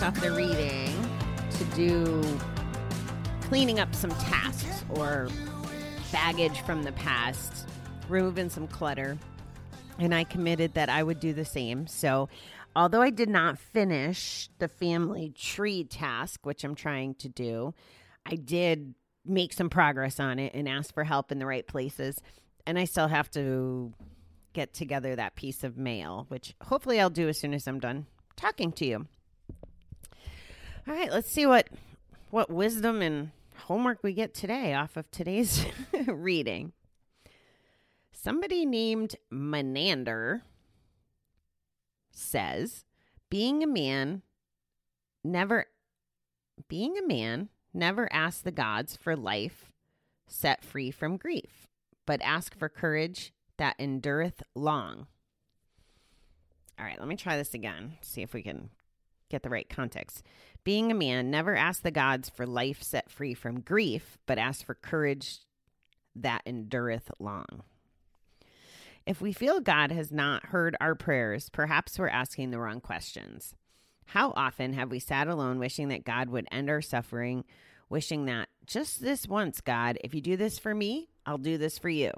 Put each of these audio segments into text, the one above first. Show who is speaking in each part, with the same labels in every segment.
Speaker 1: based off the reading to do cleaning up some tasks or baggage from the past, removing some clutter. And I committed that I would do the same. So, although I did not finish the family tree task, which I'm trying to do, I did make some progress on it and ask for help in the right places. And I still have to get together that piece of mail, which hopefully I'll do as soon as I'm done talking to you. All right, let's see what what wisdom and homework we get today off of today's reading. Somebody named Menander says, being a man never being a man never ask the gods for life set free from grief, but ask for courage that endureth long. All right, let me try this again. See if we can get the right context. Being a man, never ask the gods for life set free from grief, but ask for courage that endureth long. If we feel God has not heard our prayers, perhaps we're asking the wrong questions. How often have we sat alone wishing that God would end our suffering, wishing that just this once, God, if you do this for me, I'll do this for you?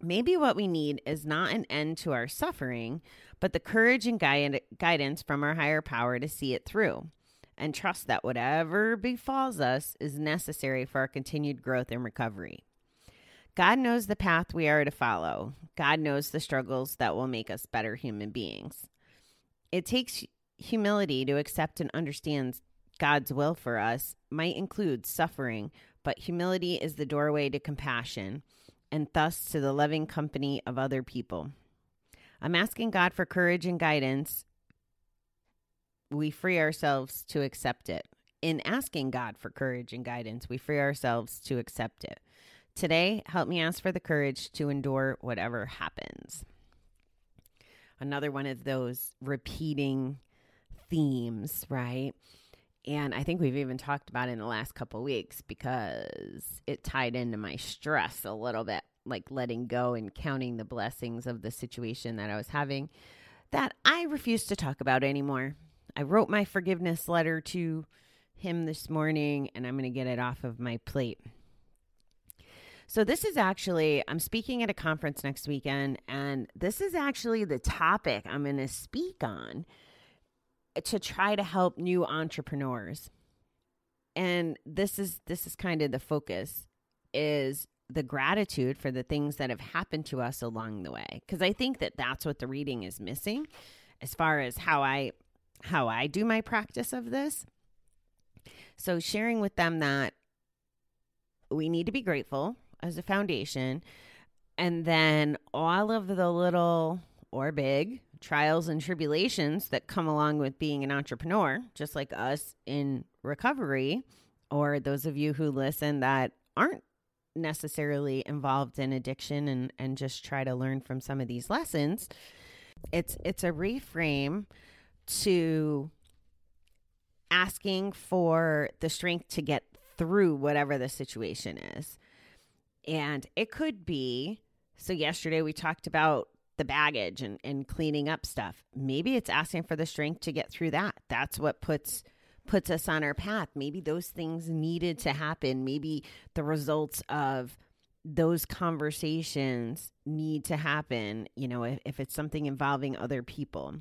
Speaker 1: Maybe what we need is not an end to our suffering, but the courage and guidance from our higher power to see it through and trust that whatever befalls us is necessary for our continued growth and recovery. God knows the path we are to follow. God knows the struggles that will make us better human beings. It takes humility to accept and understand God's will for us, might include suffering, but humility is the doorway to compassion and thus to the loving company of other people. I'm asking God for courage and guidance. We free ourselves to accept it. In asking God for courage and guidance, we free ourselves to accept it. Today, help me ask for the courage to endure whatever happens. Another one of those repeating themes, right? And I think we've even talked about it in the last couple weeks because it tied into my stress a little bit, like letting go and counting the blessings of the situation that I was having that I refuse to talk about anymore. I wrote my forgiveness letter to him this morning and I'm going to get it off of my plate. So, this is actually, I'm speaking at a conference next weekend, and this is actually the topic I'm going to speak on to try to help new entrepreneurs. And this is this is kind of the focus is the gratitude for the things that have happened to us along the way because I think that that's what the reading is missing as far as how I how I do my practice of this. So sharing with them that we need to be grateful as a foundation and then all of the little or big trials and tribulations that come along with being an entrepreneur, just like us in recovery, or those of you who listen that aren't necessarily involved in addiction and, and just try to learn from some of these lessons. It's it's a reframe to asking for the strength to get through whatever the situation is. And it could be so yesterday we talked about the baggage and, and cleaning up stuff. Maybe it's asking for the strength to get through that. That's what puts puts us on our path. Maybe those things needed to happen. Maybe the results of those conversations need to happen, you know, if, if it's something involving other people.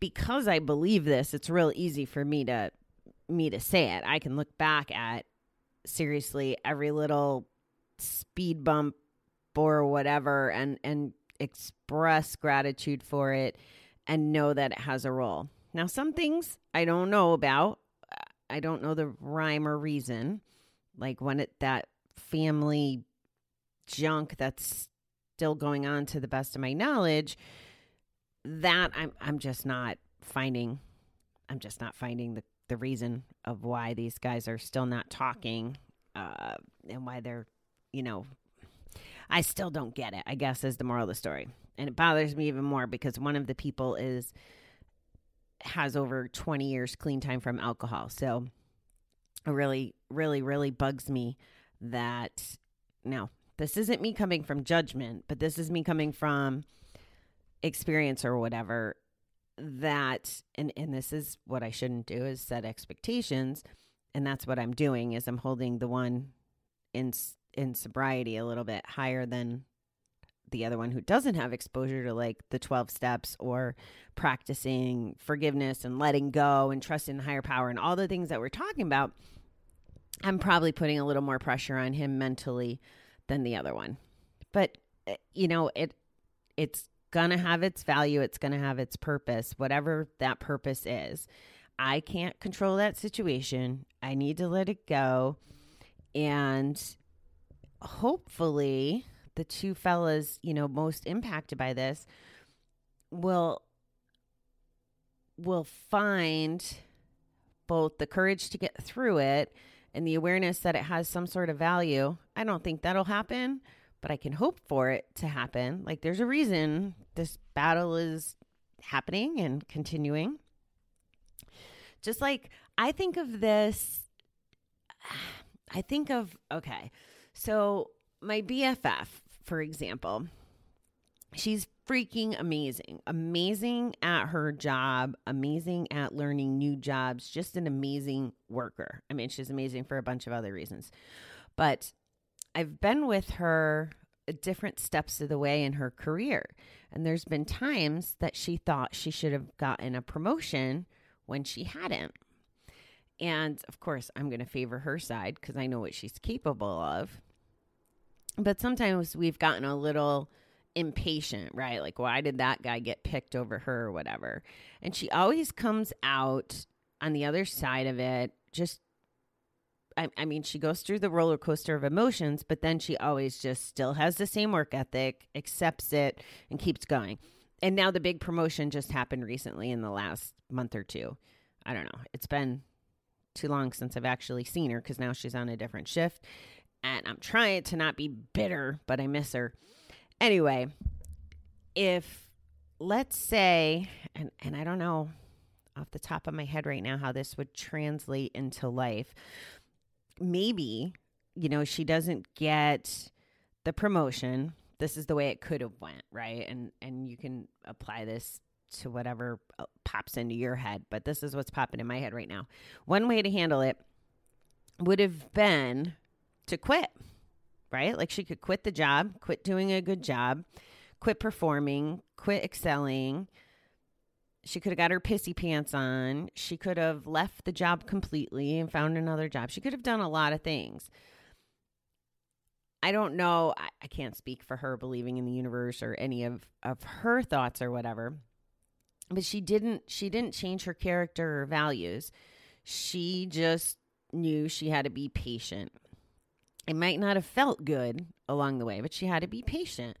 Speaker 1: Because I believe this, it's real easy for me to me to say it. I can look back at seriously every little speed bump or whatever and and express gratitude for it and know that it has a role. Now some things I don't know about. I don't know the rhyme or reason. Like when it that family junk that's still going on to the best of my knowledge that I'm I'm just not finding I'm just not finding the the reason of why these guys are still not talking uh, and why they're you know I still don't get it, I guess, is the moral of the story. and it bothers me even more because one of the people is has over 20 years clean time from alcohol. So it really, really, really bugs me that now this isn't me coming from judgment, but this is me coming from experience or whatever that and and this is what I shouldn't do is set expectations and that's what I'm doing is I'm holding the one in in sobriety a little bit higher than the other one who doesn't have exposure to like the 12 steps or practicing forgiveness and letting go and trusting the higher power and all the things that we're talking about I'm probably putting a little more pressure on him mentally than the other one. But eh, you know, it it's going to have its value, it's going to have its purpose, whatever that purpose is. I can't control that situation. I need to let it go. And hopefully, the two fellas, you know, most impacted by this will will find both the courage to get through it and the awareness that it has some sort of value. I don't think that'll happen, but I can hope for it to happen. Like there's a reason this battle is happening and continuing. Just like I think of this, I think of, okay, so my BFF, for example, she's freaking amazing. Amazing at her job, amazing at learning new jobs, just an amazing worker. I mean, she's amazing for a bunch of other reasons. But I've been with her different steps of the way in her career. And there's been times that she thought she should have gotten a promotion when she hadn't. And of course, I'm going to favor her side because I know what she's capable of. But sometimes we've gotten a little impatient, right? Like, why did that guy get picked over her or whatever? And she always comes out on the other side of it just I, I mean, she goes through the roller coaster of emotions, but then she always just still has the same work ethic, accepts it, and keeps going. And now the big promotion just happened recently in the last month or two. I don't know. It's been too long since I've actually seen her because now she's on a different shift. And I'm trying to not be bitter, but I miss her. Anyway, if let's say, and, and I don't know off the top of my head right now how this would translate into life, maybe, you know, she doesn't get the promotion. This is the way it could have went, right? And and you can apply this to whatever uh, pops into your head, but this is what's popping in my head right now. One way to handle it would have been to quit, right? Like she could quit the job, quit doing a good job, quit performing, quit excelling, she could have got her pissy pants on. She could have left the job completely and found another job. She could have done a lot of things. I don't know. I, I, can't speak for her believing in the universe or any of, of her thoughts or whatever. But she didn't she didn't change her character or values. She just knew she had to be patient. It might not have felt good along the way, but she had to be patient.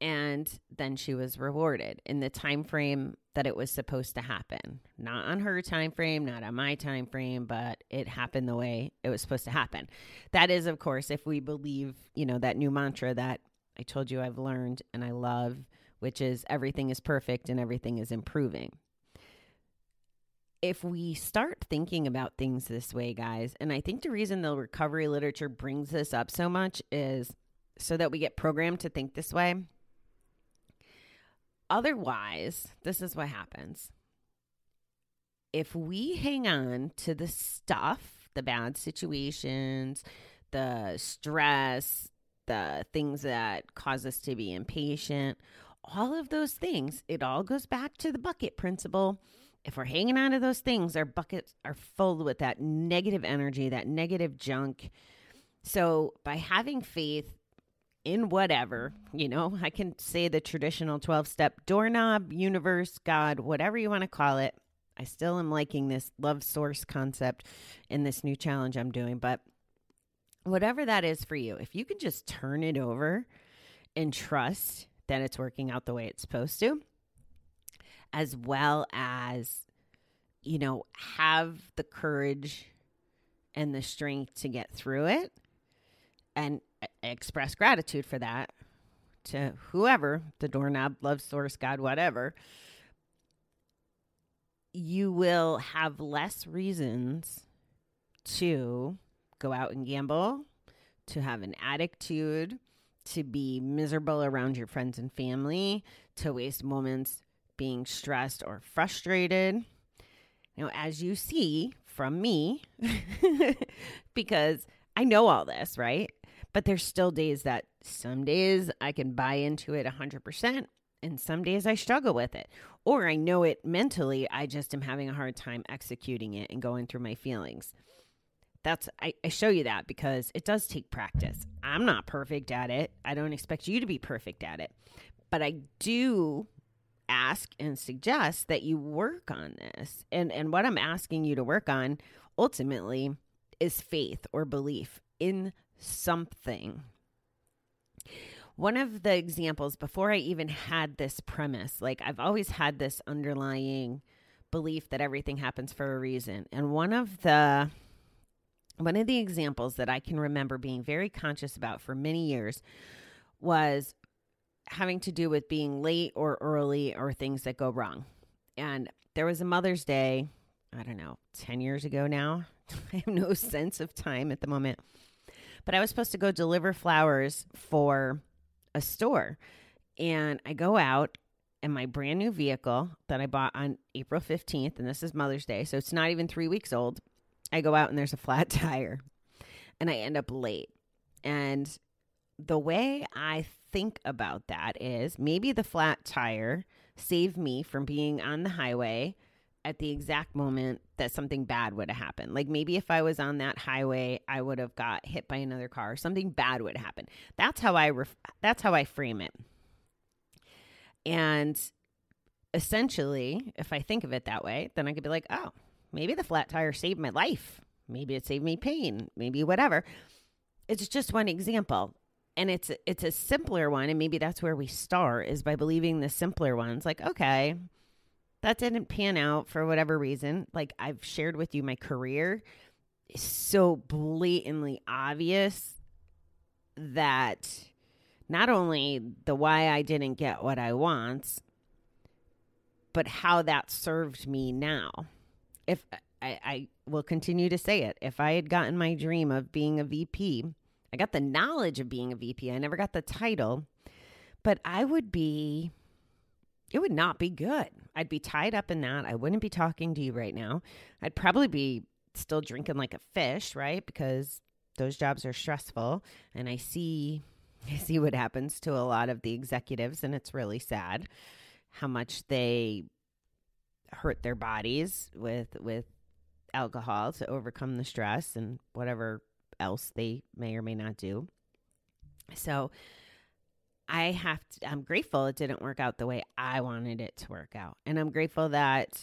Speaker 1: And then she was rewarded in the time frame that it was supposed to happen. Not on her time frame not on my time frame but it happened the way it was supposed to happen. That is of course if we believe you know that new mantra that i told you i've learned and i love which is everything is perfect and everything is improving if we start thinking about things this way guys and i think the reason the recovery literature brings this up so much is so that we get programmed to think this way Otherwise, this is what happens. If we hang on to the stuff, the bad situations, the stress, the things that cause us to be impatient, all of those things, it all goes back to the bucket principle. If we're hanging on to those things, our buckets are full with that negative energy, that negative junk. So, by having faith in whatever, you know, I can say the traditional 12 step doorknob, universe, God, whatever you want to call it. I still am liking this love source concept in this new challenge I'm doing, but whatever that is for you, if you can just turn it over and trust that it's working out the way it's supposed to, as well as, you know, have the courage and the strength to get through it and express gratitude for that, to whoever, the doorknob, love source, God, whatever, you will have less reasons to go out and gamble, to have an attitude, to be miserable around your friends and family, to waste moments being stressed or frustrated. Now, as you see from me, because I know all this, right? But there's still days that some days I can buy into it 100%, and some days I struggle with it. Or I know it mentally, I just am having a hard time executing it and going through my feelings. That's I, I show you that because it does take practice. I'm not perfect at it. I don't expect you to be perfect at it. But I do ask and suggest that you work on this. And and what I'm asking you to work on ultimately is faith or belief in something. One of the examples before I even had this premise, like I've always had this underlying belief that everything happens for a reason. And one of the one of the examples that I can remember being very conscious about for many years was having to do with being late or early or things that go wrong. And there was a Mother's Day, I don't know, 10 years ago now. I have no sense of time at the moment. But I was supposed to go deliver flowers for a store. And I go out in my brand new vehicle that I bought on April 15th, and this is Mother's Day, so it's not even three weeks old. I go out and there's a flat tire, and I end up late. And the way I think about that is maybe the flat tire saved me from being on the highway at the exact moment that something bad would have happened. Like maybe if I was on that highway, I would have got hit by another car. Something bad would happen. That's how I ref- that's how I frame it. And essentially, if I think of it that way, then I could be like, "Oh, maybe the flat tire saved my life. Maybe it saved me pain. Maybe whatever." It's just one example and it's it's a simpler one and maybe that's where we start is by believing the simpler ones like okay that didn't pan out for whatever reason. Like i've shared with you my career. Is so blatantly obvious that not only the why i didn't get what i want but how that served me now. If I, I will continue to say it. If i had gotten my dream of being a vp I got the knowledge of being a VP. I never got the title, but I would be, it would not be good. I'd be tied up in that. I wouldn't be talking to you right now. I'd probably be still drinking like a fish, right? Because those jobs are stressful. And I see, I see what happens to a lot of the executives, and it's really sad how much they hurt their bodies with with alcohol to overcome the stress and whatever else they may or may not do. So I have to, I'm grateful it didn't work out the way I wanted it to work out. And I'm grateful that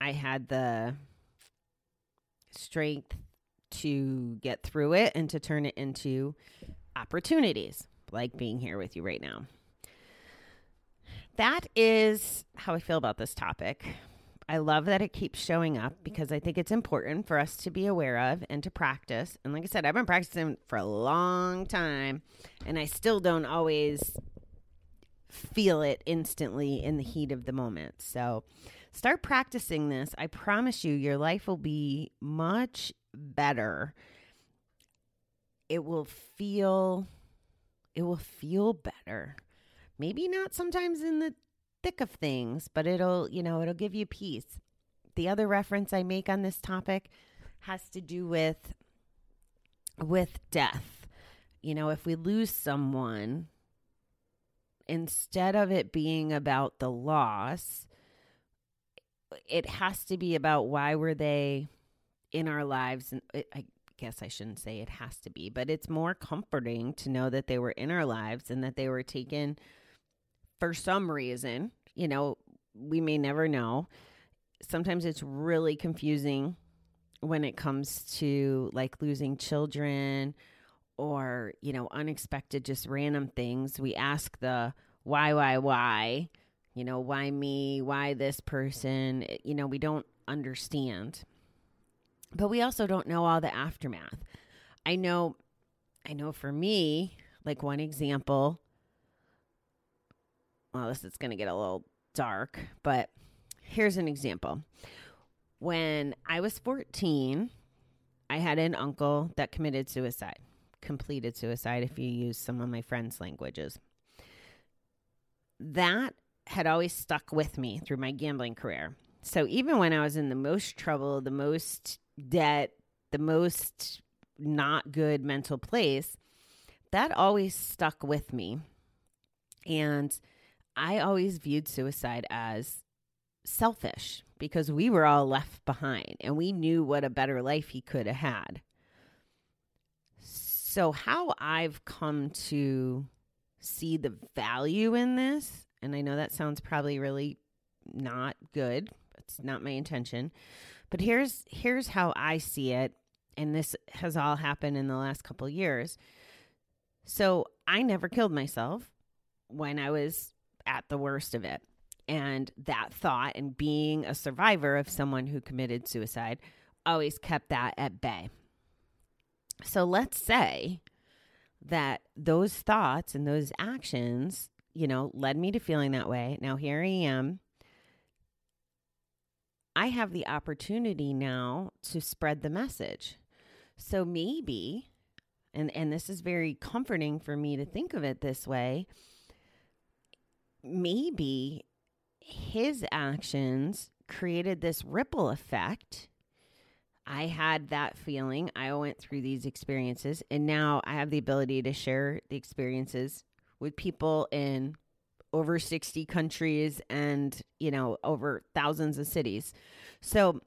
Speaker 1: I had the strength to get through it and to turn it into opportunities like being here with you right now. That is how I feel about this topic. I love that it keeps showing up because I think it's important for us to be aware of and to practice. And like I said, I've been practicing for a long time and I still don't always feel it instantly in the heat of the moment. So start practicing this. I promise you, your life will be much better. It will feel it will feel better. Maybe not sometimes in the thick of things, but it'll, you know, it'll give you peace. The other reference I make on this topic has to do with with death. You know, if we lose someone, instead of it being about the loss, it has to be about why were they in our lives and I guess I shouldn't say it has to be, but it's more comforting to know that they were in our lives and that they were taken for some reason, you know, we may never know. Sometimes it's really confusing when it comes to like losing children or, you know, unexpected, just random things. We ask the why, why, why, you know, why me? Why this person? Eh, you know, we don't understand. But we also don't know all the aftermath. I know, I know for me, like one example well, this is going to get a little dark, but here's an example. When I was 14, I had an uncle that committed suicide, completed suicide, if you use some of my friends' languages. That had always stuck with me through my gambling career. So even when I was in the most trouble, the most debt, the most not good mental place, that always stuck with me. And I always viewed suicide as selfish because we were all left behind and we knew what a better life he could have had. So, how I've come to see the value in this, and I know that sounds probably really not good, it's not my intention, but here's here's how I see it, and this has all happened in the last couple years. So, I never killed myself when I was at the worst of it. And that thought and being a survivor of someone who committed suicide always kept that at bay. So let's say that those thoughts and those actions, you know, led me to feeling that way. Now here I am. I have the opportunity now to spread the message. So maybe and and this is very comforting for me to think of it this way maybe his actions created this ripple effect. I had that feeling. I went through these experiences, and now I have the ability to share the experiences with people in over 60 countries and, you know, over thousands of cities. So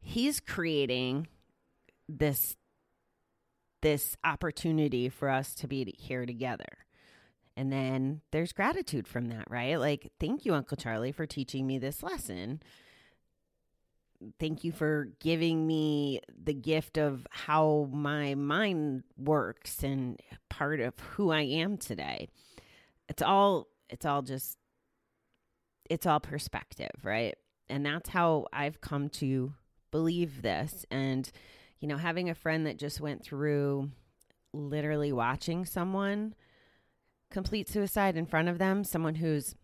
Speaker 1: he's creating this this opportunity for us to be here together. And then there's gratitude from that, right? Like, thank you, Uncle Charlie, for teaching me this lesson. Thank you for giving me the gift of how my mind works and part of who I am today. It's all, it's all just, it's all perspective, right? And that's how I've come to believe this. And, you know, having a friend that just went through literally watching someone complete suicide in front of them, someone who's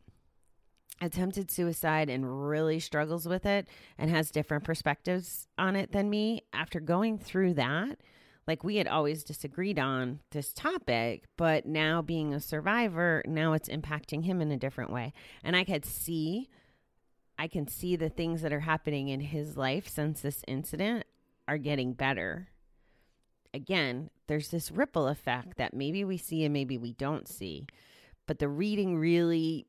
Speaker 1: attempted suicide and really struggles with it and has different perspectives on it than me, after going through that, like we had always disagreed on this topic, but now being a survivor, now it's impacting him in a different way. And I could see, I can see the things that are happening in his life since this incident are getting better again, there's this ripple effect that maybe we see and maybe we don't see. But the reading really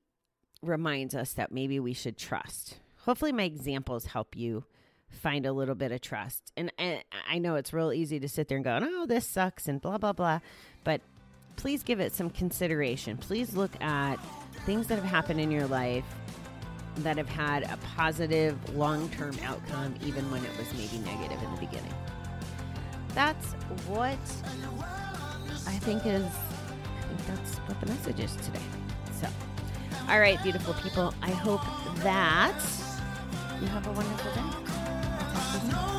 Speaker 1: reminds us that maybe we should trust. Hopefully, my examples help you find a little bit of trust. And, and I know it's real easy to sit there and go, oh, this sucks and blah, blah, blah. But please give it some consideration. Please look at things that have happened in your life that have had a positive long term outcome, even when it was maybe negative in the beginning that's what I think is I think that's what the message is today. So all right, beautiful people, I hope that you have a wonderful day.